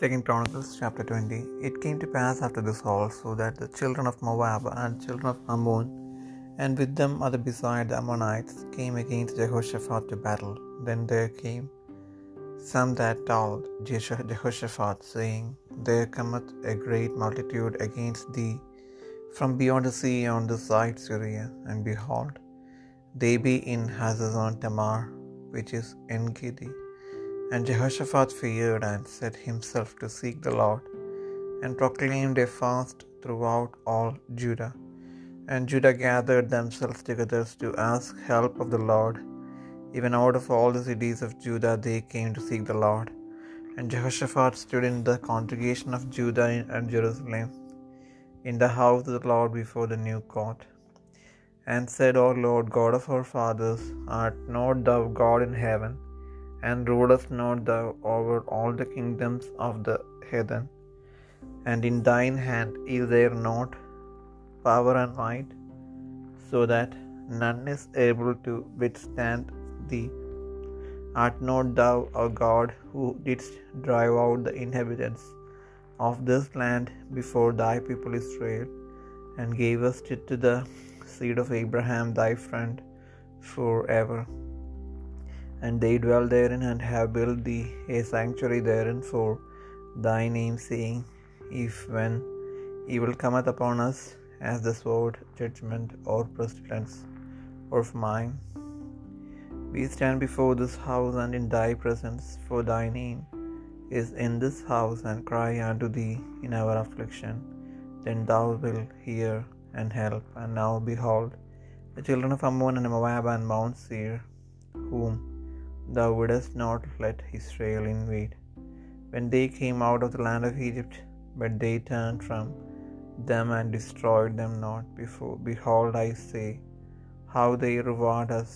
Second Chronicles chapter 20 It came to pass after this also that the children of Moab and children of Ammon, and with them other beside the Ammonites, came against Jehoshaphat to battle. Then there came some that told Jehoshaphat, saying, There cometh a great multitude against thee from beyond the sea on this side Syria, and behold, they be in Hazazon Tamar, which is En Gedi. And Jehoshaphat feared and set himself to seek the Lord, and proclaimed a fast throughout all Judah. And Judah gathered themselves together to ask help of the Lord. Even out of all the cities of Judah they came to seek the Lord. And Jehoshaphat stood in the congregation of Judah and Jerusalem, in the house of the Lord before the new court, and said, O Lord God of our fathers, art not thou God in heaven? And rulest not thou over all the kingdoms of the heathen? And in thine hand is there not power and might, so that none is able to withstand thee? Art not thou a God who didst drive out the inhabitants of this land before thy people Israel, and gavest it to the seed of Abraham thy friend for ever? And they dwell therein and have built thee a sanctuary therein for thy name, saying, If when evil cometh upon us as the sword, judgment, or pestilence, or famine, we stand before this house and in thy presence, for thy name is in this house, and cry unto thee in our affliction, then thou wilt hear and help. And now behold, the children of Ammon and Moab and Mount Seir, whom thou wouldest not let Israel invade, when they came out of the land of Egypt, but they turned from them and destroyed them not. Before, behold, I say, how they reward us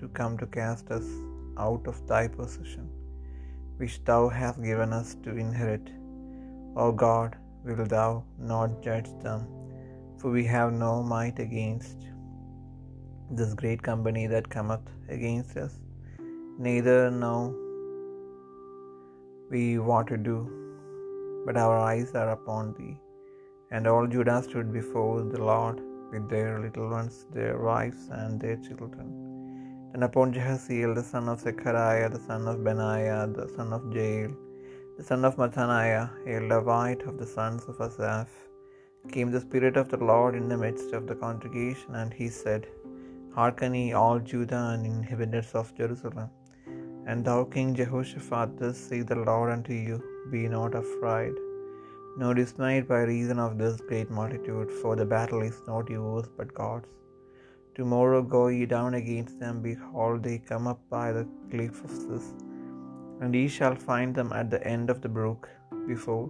to come to cast us out of thy possession, which thou hast given us to inherit. O God, will thou not judge them? For we have no might against this great company that cometh against us neither know we what to do, but our eyes are upon thee. And all Judah stood before the Lord with their little ones, their wives, and their children. Then upon Jahaziel, the son of Zechariah, the son of Benaiah, the son of Jael, the son of Mattaniah, a Levite of the sons of Asaph, came the Spirit of the Lord in the midst of the congregation, and he said, Hearken ye all Judah and inhabitants of Jerusalem. And thou, King Jehoshaphat, thus say the Lord unto you, Be not afraid, nor dismayed by reason of this great multitude, for the battle is not yours, but God's. Tomorrow go ye down against them, behold, they come up by the cliff of Ziz, and ye shall find them at the end of the brook, before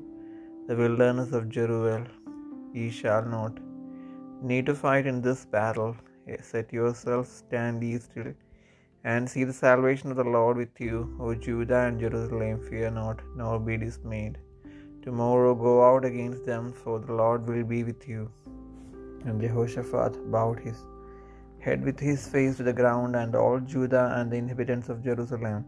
the wilderness of Jeruel. Ye shall not need to fight in this battle. Set yourselves, stand ye still and see the salvation of the Lord with you, O Judah and Jerusalem. Fear not, nor be dismayed. Tomorrow go out against them, for the Lord will be with you. And Jehoshaphat bowed his head with his face to the ground, and all Judah and the inhabitants of Jerusalem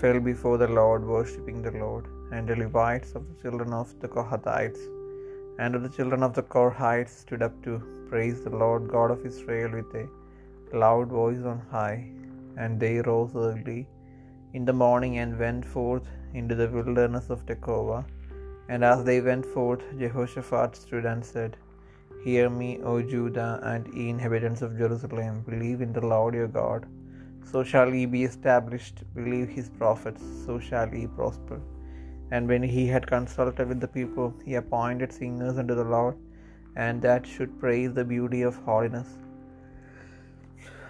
fell before the Lord, worshipping the Lord. And the Levites of the children of the Kohathites and of the children of the Korhites stood up to praise the Lord God of Israel with a loud voice on high and they rose early in the morning and went forth into the wilderness of Tekoa. And as they went forth, Jehoshaphat stood and said, Hear me, O Judah, and ye inhabitants of Jerusalem, believe in the Lord your God. So shall ye be established, believe his prophets, so shall ye prosper. And when he had consulted with the people, he appointed singers unto the Lord, and that should praise the beauty of holiness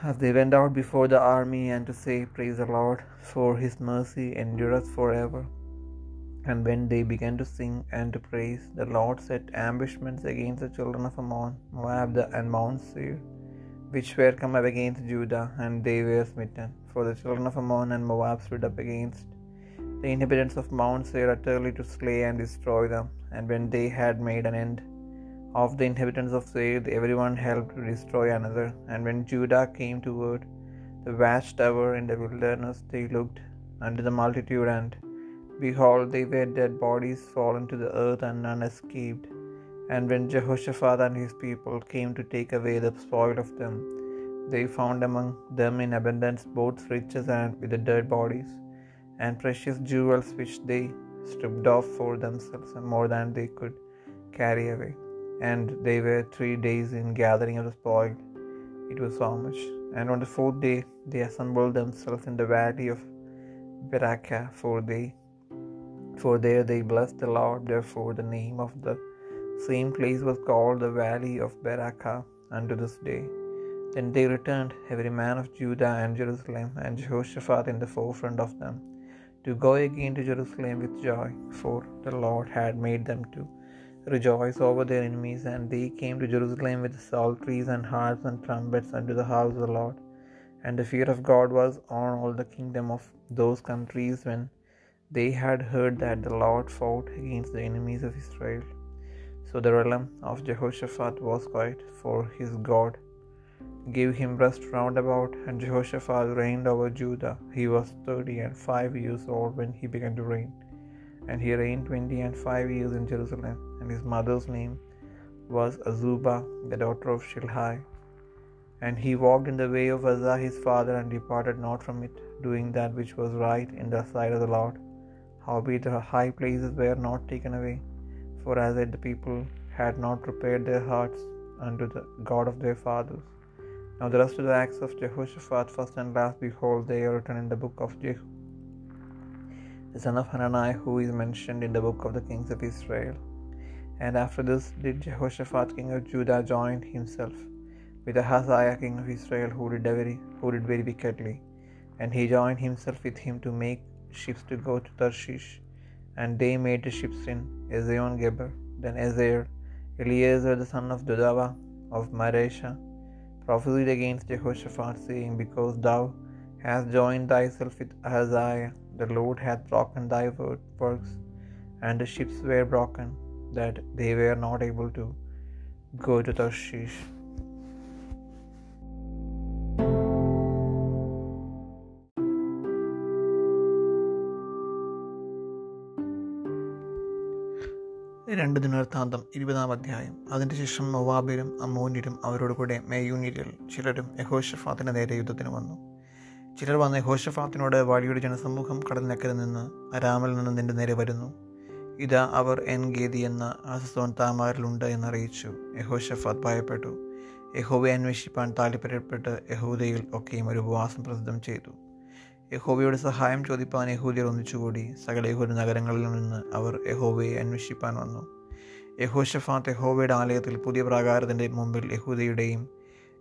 as they went out before the army and to say, Praise the Lord, for his mercy endureth forever. And when they began to sing and to praise, the Lord set ambushments against the children of Ammon, Moab, and Mount Seir, which were come up against Judah, and they were smitten. For the children of Ammon and Moab stood up against the inhabitants of Mount Seir utterly to slay and destroy them. And when they had made an end of the inhabitants of Seir, everyone helped to destroy another. And when Judah came toward the watchtower in the wilderness, they looked unto the multitude and Behold, they were dead bodies fallen to the earth, and none escaped. And when Jehoshaphat and his people came to take away the spoil of them, they found among them in abundance both riches and with the dead bodies, and precious jewels which they stripped off for themselves, more than they could carry away. And they were three days in gathering of the spoil. It was so much. And on the fourth day they assembled themselves in the valley of Berakah, for they for there they blessed the Lord. Therefore the name of the same place was called the valley of Berakah unto this day. Then they returned, every man of Judah and Jerusalem, and Jehoshaphat in the forefront of them, to go again to Jerusalem with joy, for the Lord had made them to rejoice over their enemies. And they came to Jerusalem with psalteries and harps and trumpets unto the house of the Lord. And the fear of God was on all the kingdom of those countries when they had heard that the Lord fought against the enemies of Israel. So the realm of Jehoshaphat was quiet, for his God gave him rest round about, and Jehoshaphat reigned over Judah. He was thirty and five years old when he began to reign, and he reigned twenty and five years in Jerusalem. And his mother's name was Azubah, the daughter of Shilhi. And he walked in the way of Asa his father, and departed not from it, doing that which was right in the sight of the Lord. Howbeit the high places were not taken away, for as yet the people had not prepared their hearts unto the God of their fathers. Now the rest of the acts of Jehoshaphat, first and last, behold, they are written in the book of Jehu, the son of Hanani, who is mentioned in the book of the kings of Israel. And after this did Jehoshaphat king of Judah join himself with Ahaziah king of Israel, who did very, who did very wickedly. And he joined himself with him to make ships to go to Tarshish, and they made the ships in Ezion Geber. Then Ezer, Eliezer the son of Dodavah of Mareshah, prophesied against Jehoshaphat, saying, Because thou hast joined thyself with Ahaziah, the Lord hath broken thy works, and the ships were broken, that they were not able to go to Tarshish. രണ്ട് ദിനവൃത്താന്തം ഇരുപതാം അധ്യായം അതിന്റെ ശേഷം മൊവാബിലും അമ്മോന്യരും അവരോട് കൂടെ ചിലരും യഹോഷഫാത്തിന് നേരെ യുദ്ധത്തിന് വന്നു ചിലർ വന്ന് ഹോഷഫാത്തിനോട് വാടിയുടെ ജനസമൂഹം കടലിനക്കരെ നിന്ന് അരാമിൽ നിന്ന് നിന്റെ നേരെ വരുന്നു. ഇതാ അവർ എൻ ഗേദി എന്ന ആസസോൻ താമാരിലുണ്ട് എന്നറിയിച്ചു. യഹോഷഫാത്ത് ഭയപ്പെട്ടു. യഹോവയെ അന്വേഷിപ്പാൻ താല്പര്യപ്പെട്ട് യഹൂദയിൽ ഒക്കെയും ഒരു ഉപവാസം പ്രസിദ്ധം ചെയ്തു. യഹോവയുടെ സഹായം ചോദിപ്പാൻ യഹൂദിയർ ഒന്നിച്ചുകൂടി. സകല യഹൂദ നഗരങ്ങളിൽ നിന്ന് അവർ യഹോവയെ അന്വേഷിപ്പാൻ വന്നു. യഹോഷഫാത്ത് യഹോവയുടെ ആലയത്തിൽ പുതിയ പ്രാകാരത്തിന്റെ മുമ്പിൽ യഹൂദയുടെയും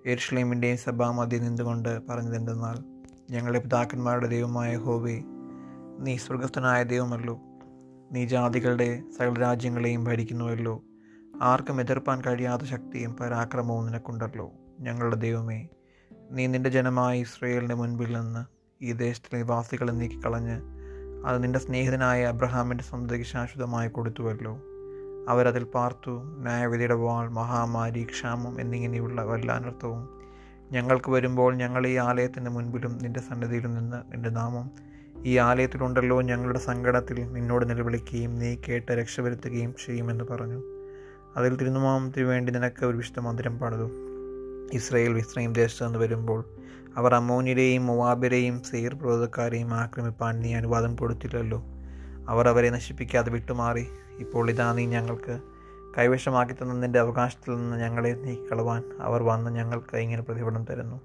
എർഷ്ലേമിന്റെയും സഭാമധ്യ നിന്നുകൊണ്ട് പറഞ്ഞതെന്തെന്നാൽ ഞങ്ങളുടെ പിതാക്കന്മാരുടെ ദൈവമായ ഹോവേ നീ സ്വർഗസ്ഥനായ ദൈവമല്ലോ. നീ ജാതികളുടെ സകല രാജ്യങ്ങളെയും ഭരിക്കുന്നുവല്ലോ. ആർക്കും എതിർപ്പാൻ കഴിയാത്ത ശക്തിയും പരാക്രമവും നിനക്കുണ്ടല്ലോ. ഞങ്ങളുടെ ദൈവമേ നീ നിന്റെ ജനമായ ഇസ്രയേലിന്റെ മുൻപിൽ നിന്ന് ഈ ദേശത്തിലെ നിവാസികളെ നീക്കിക്കളഞ്ഞ് അത് നിന്റെ സ്നേഹിതനായ അബ്രഹാമിന്റെ സ്വന്തതയ്ക്ക് ശാശ്വതമായി കൊടുത്തുവല്ലോ. അവരതിൽ പാർത്തു ന്യായവിധിയുടെ വാൾ മഹാമാരി ക്ഷാമം എന്നിങ്ങനെയുള്ള വല്ല അനർത്ഥവും ഞങ്ങൾക്ക് വരുമ്പോൾ ഞങ്ങൾ ഈ ആലയത്തിന്റെ മുൻപിലും നിന്റെ സന്നിധിയിലും നിന്ന് നിന്റെ നാമം ഈ ആലയത്തിലുണ്ടല്ലോ ഞങ്ങളുടെ സങ്കടത്തിൽ നിന്നോട് നിലവിളിക്കുകയും നീ കേട്ട് രക്ഷപ്പെടുത്തുകയും ചെയ്യുമെന്ന് പറഞ്ഞു. അതിൽ തിരുനാമത്തിന് വേണ്ടി നിനക്ക് ഒരു വിശുദ്ധ മന്ദിരം പണിതു. ഇസ്രയേൽ വിസ്രയും ദേശത്ത് നിന്ന് വരുമ്പോൾ അവർ അമ്മോനിരെയും മുവാബിരെയും സെയർ പ്രോതക്കാരെയും ആക്രമിപ്പാൻ നീ അനുവാദം കൊടുത്തില്ലല്ലോ. അവർ അവരെ നശിപ്പിക്കാതെ വിട്ടുമാറി. ഇപ്പോൾ ഇതാ നീ ഞങ്ങൾക്ക് കൈവശമാക്കി തന്ന നിന്റെ അവകാശത്തിൽ നിന്ന് ഞങ്ങളെ നീക്കിക്കളവാൻ അവർ വന്ന് ഞങ്ങൾക്ക് ഇങ്ങനെ പ്രതിഫലം തരുന്നു.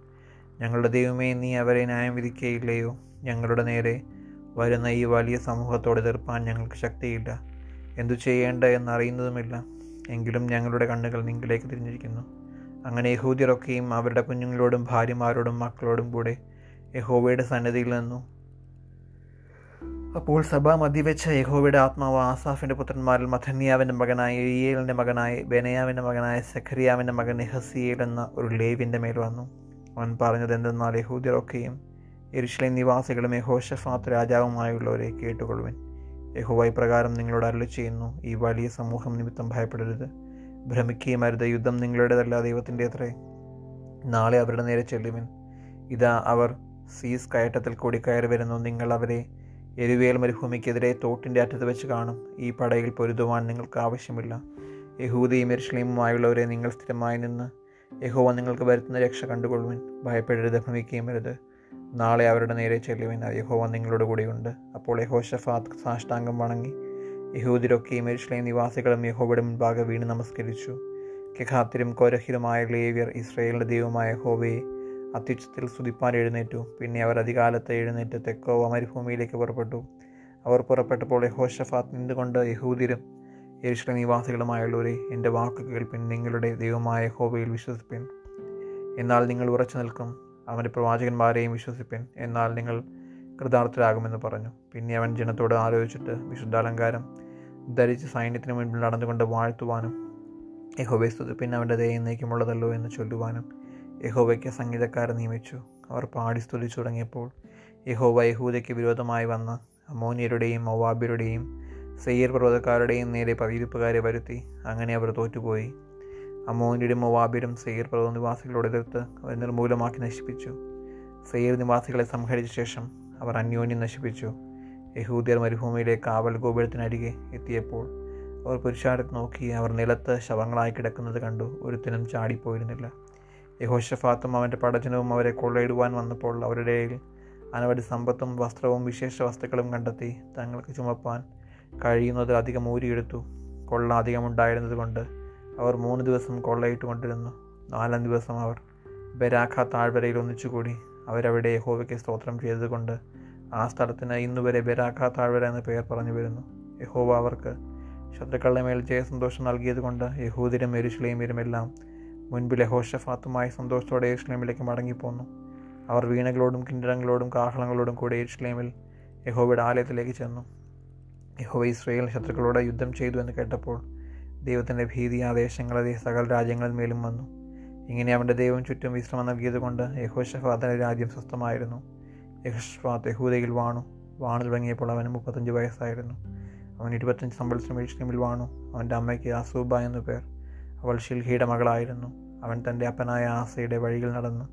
ഞങ്ങളുടെ ദൈവമേ നീ അവരെ ന്യായം വിധിക്കുകയില്ലയോ ഞങ്ങളുടെ നേരെ വരുന്ന ഈ വലിയ സമൂഹത്തോട് എതിർപ്പാൻ ഞങ്ങൾക്ക് ശക്തിയില്ല. എന്തു ചെയ്യേണ്ട എന്നറിയുന്നതുമില്ല. എങ്കിലും ഞങ്ങളുടെ കണ്ണുകൾ നിങ്ങളിലേക്ക് തിരിഞ്ഞിരിക്കുന്നു. അങ്ങനെ യഹൂദിയറൊക്കെയും അവരുടെ കുഞ്ഞുങ്ങളോടും ഭാര്യമാരോടും മക്കളോടും കൂടെ യഹോവയുടെ സന്നദ്ധിയിൽ നിന്നു അപ്പോൾ സഭ മതിവെച്ച യഹോവയുടെ ആത്മാവ് ആസാഫിന്റെ പുത്രന്മാരിൽ മഥന്യാവിന്റെ മകനായ ഇയേലിന്റെ മകനായ ബെനയാവിന്റെ മകനായ സഖരിയാവിന്റെ മകൻ നെഹസിയേൽ എന്ന ഒരു ലേവിന്റെ മേൽ വന്നു. അവൻ പറഞ്ഞത് എന്തെന്നാൽ യഹൂദിയറൊക്കെയും എരുഷലേം നിവാസികളും യഹോഷഫാത്ത് രാജാവുമായുള്ളവരെ കേട്ടുകൊള്ളുവൻ. യഹോവ പ്രകാരം നിങ്ങളോട് അരുളി ചെയ്യുന്നു ഈ വലിയ സമൂഹം നിമിത്തം ഭയപ്പെടരുത്. ഭ്രമിക്കുകയും അരുത് യുദ്ധം നിങ്ങളുടേതല്ല ദൈവത്തിന്റെ അത്രേ. നാളെ അവരുടെ നേരെ ചെല്ലുവൻ. ഇതാ അവർ സീസ് കയറ്റത്തിൽ കൂടി കയറി വരുന്നു നിങ്ങൾ അവരെ എരുവേൽ മരുഭൂമിക്കെതിരെ തോട്ടിന്റെ അറ്റത്ത് വെച്ച് കാണും. ഈ പടയിൽ പൊരുതുവാൻ നിങ്ങൾക്ക് ആവശ്യമില്ല. യഹൂദയും എരുഷലീമുമായുള്ളവരെ നിങ്ങൾ സ്ഥിരമായി നിന്ന് യഹോവ നിങ്ങൾക്ക് വരുത്തുന്ന രക്ഷ കണ്ടുകൊള്ളുവിൻ. ഭയപ്പെടരുത് ഭ്രമിക്കുകയും വരുത് നാളെ അവരുടെ നേരെ ചെല്ലുവിൻ. യഹോവ നിങ്ങളോട് കൂടെയുണ്ട്. അപ്പോൾ യഹോ ഷഫാത്ത് സാഷ്ടാംഗം വണങ്ങി. യഹൂദിരൊക്കെയും എരുഷലേം നിവാസികളും യഹോവയുടെ മുൻപാകെ വീണ് നമസ്കരിച്ചു. കെഖാത്തിരും കോരഹിരുമായ ലേവ്യർ ഇസ്രയേലിന്റെ ദൈവമായ ഹോവയെ അത്യുച്ചത്തിൽ സ്തുതിപ്പാൻ എഴുന്നേറ്റു. പിന്നെ അവർ അധികാലത്ത് എഴുന്നേറ്റ് തെക്കോവ മരുഭൂമിയിലേക്ക് പുറപ്പെട്ടു. അവർ പുറപ്പെട്ടപ്പോൾ യഹോഷഫാത്ത് നിന്നുകൊണ്ട് യഹൂദിരും യേശുല നിവാസികളുമായുള്ളവരെ എന്റെ വാക്ക് കേൾപ്പിൻ നിങ്ങളുടെ ദൈവമായ ഹോബയിൽ വിശ്വസിപ്പിൻ. എന്നാൽ നിങ്ങൾ ഉറച്ചു നിൽക്കും അവന്റെ പ്രവാചകന്മാരെയും വിശ്വസിപ്പിൻ. എന്നാൽ നിങ്ങൾ കൃതാർത്ഥരാകുമെന്ന് പറഞ്ഞു. പിന്നെ അവൻ ജനത്തോട് ആലോചിച്ചിട്ട് വിശുദ്ധാലങ്കാരം ധരിച്ച് സൈന്യത്തിന് മുൻപിൽ നടന്നുകൊണ്ട് വാഴ്ത്തുവാനും യഹോവയെ സ്തുതിപ്പിൻ അവന്റെ ദയ എന്നേക്കുമുള്ളതല്ലോ എന്ന് ചൊല്ലുവാനും യഹോവയ്ക്ക് സംഗീതക്കാരെ നിയമിച്ചു. അവർ പാടി സ്തുതിച്ചു തുടങ്ങിയപ്പോൾ യഹോവ യഹൂദയ്ക്ക് വിരോധമായി വന്ന് അമോനിയരുടെയും മൊവാബിയരുടെയും സെയ്യർ പർവതക്കാരുടെയും നേരെ പതിയിരിപ്പുകാരെ വരുത്തി. അങ്ങനെ അവർ തോറ്റുപോയി. അമോനിയുടെ മൊവാബിരും സെയ്യർ പർവത നിവാസികളോട് എതിർത്ത് അവർ നിർമൂലമാക്കി നശിപ്പിച്ചു. സെയ്യർ നിവാസികളെ സംഹരിച്ച ശേഷം അവർ അന്യോന്യം നശിപ്പിച്ചു. യഹൂദിയർ മരുഭൂമിയിലെ കാവൽ ഗോപുരത്തിനരികെ എത്തിയപ്പോൾ അവർ പുരുഷാരത്ത് നോക്കി അവർ നിലത്ത് ശവങ്ങളായി കിടക്കുന്നത് കണ്ടു. ഒരുത്തിനും ചാടിപ്പോയിരുന്നില്ല. യഹോഷഫാത്തും അവന്റെ പടജനവും അവരെ കൊള്ളയിടുവാൻ വന്നപ്പോൾ അവരുടെ അനവധി സമ്പത്തും വസ്ത്രവും വിശേഷ വസ്തുക്കളും കണ്ടെത്തി തങ്ങൾക്ക് ചുമപ്പാൻ കഴിയുന്നത് അധികം ഊരിയെടുത്തു. കൊള്ള അധികമുണ്ടായിരുന്നത് കൊണ്ട് അവർ മൂന്ന് ദിവസം കൊള്ളയിട്ട് കൊണ്ടിരുന്നു നാലാം ദിവസം അവർ ബരാഖ താഴ്വരയിൽ ഒന്നിച്ചുകൂടി. അവരവിടെ യഹോവയ്ക്ക് സ്തോത്രം ചെയ്തതുകൊണ്ട് ആ സ്ഥലത്തിന് ഇന്നുവരെ ബരാഖ താഴ്വര എന്ന പേർ പറഞ്ഞു വരുന്നു. യഹോവ അവർക്ക് ശത്രുക്കളുടെ മേൽ ജയസന്തോഷം നൽകിയതുകൊണ്ട് യഹൂദിരും എരുഷലേമിരുമെല്ലാം മുൻപിൽ ഹോഷഫാത്തുമായി സന്തോഷത്തോടെ ഏഷ്ലേമിലേക്ക് മടങ്ങിപ്പോന്നു. അവർ വീണകളോടും കിണ്ടിടങ്ങളോടും കാഹളങ്ങളോടും കൂടെ ഏഷ്ലേമിൽ യഹോവയുടെ ആലയത്തിലേക്ക് ചെന്നു. യഹോവ ഇസ്രയേൽ ശത്രുക്കളോട് യുദ്ധം ചെയ്തു എന്ന് കേട്ടപ്പോൾ ദൈവത്തിന്റെ ഭീതി ആദേശങ്ങളെ സകല രാജ്യങ്ങളിൽ മേലും വന്നു. ഇങ്ങനെ അവന്റെ ദൈവം ചുറ്റും വിശ്രമം നൽകിയതുകൊണ്ട് യഹോഷഫാത്തിന്റെ രാജ്യം സ്വസ്ഥമായിരുന്നു. യഹോഷഫാത്ത് യഹൂദയിൽ വാണു. വാണു തുടങ്ങിയപ്പോൾ അവന് മുപ്പത്തഞ്ച് വയസ്സായിരുന്നു. അവൻ ഇരുപത്തഞ്ച് യെരുഷലേമിൽ വാണു. അവന്റെ അമ്മയ്ക്ക് അസൂബ എന്നു പേർ. അവൾ ഷിൽഹിയുടെ മകളായിരുന്നു. അവൻ തന്റെ അപ്പനായ ആസയുടെ വഴിയിൽ നടന്നു.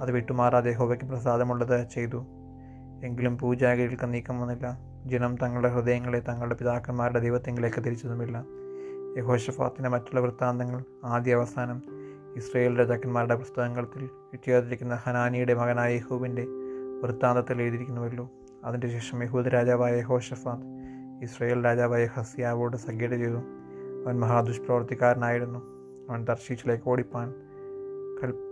അത് വിട്ടുമാറാതെ ഹോവയ്ക്ക് പ്രസാദമുള്ളത് ചെയ്തു. എങ്കിലും പൂജാഗിരികൾക്ക് നീക്കം വന്നില്ല. ജനം തങ്ങളുടെ ഹൃദയങ്ങളെ തങ്ങളുടെ പിതാക്കന്മാരുടെ ദൈവത്തെങ്കിലേക്ക് തിരിച്ചതുമില്ല. യഹോഷഫാത്തിന്റെ മറ്റുള്ള വൃത്താന്തങ്ങൾ ആദ്യ അവസാനം ഇസ്രയേൽ രാജാക്കന്മാരുടെ പുസ്തകങ്ങളിൽ ഇട്ടിയാതിരിക്കുന്ന ഹനാനിയുടെ മകനായ യഹൂബിന്റെ വൃത്താന്തത്തിൽ എഴുതിയിരിക്കുന്നുവല്ലോ. അതിന്റെ ശേഷം യഹൂദ് രാജാവായ യഹോഷഫാത്ത് ഇസ്രയേൽ രാജാവായ ഹസിയാവോട് സഖ്യത ചെയ്തു. അവൻ മഹാദുഷ്പ്രവർത്തിക്കാരനായിരുന്നു അവൻ തർശീച്ചിലേക്ക് ഓടിപ്പാൻ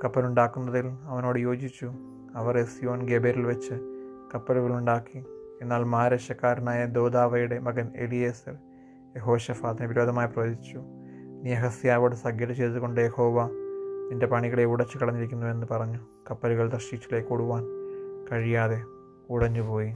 കപ്പലുണ്ടാക്കുന്നതിൽ അവനോട് യോജിച്ചു. അവർ എസ്യോൻ ഗബേരിൽ വെച്ച് കപ്പലുകളുണ്ടാക്കി. എന്നാൽ മാരശക്കാരനായ ദോദാവയുടെ മകൻ എലിയേസർ യഹോഷഫാത്തിന് വിരോധമായി പ്രവചിച്ചു. നീ ഹസ്യാവോട് സഖ്യത ചെയ്തുകൊണ്ട് യഹോവ നിന്റെ പണികളെ ഉടച്ചു കളഞ്ഞിരിക്കുന്നു എന്ന് പറഞ്ഞു. കപ്പലുകൾ ദർശിച്ചിലേക്ക് ഓടുവാൻ കഴിയാതെ ഉടഞ്ഞുപോയി.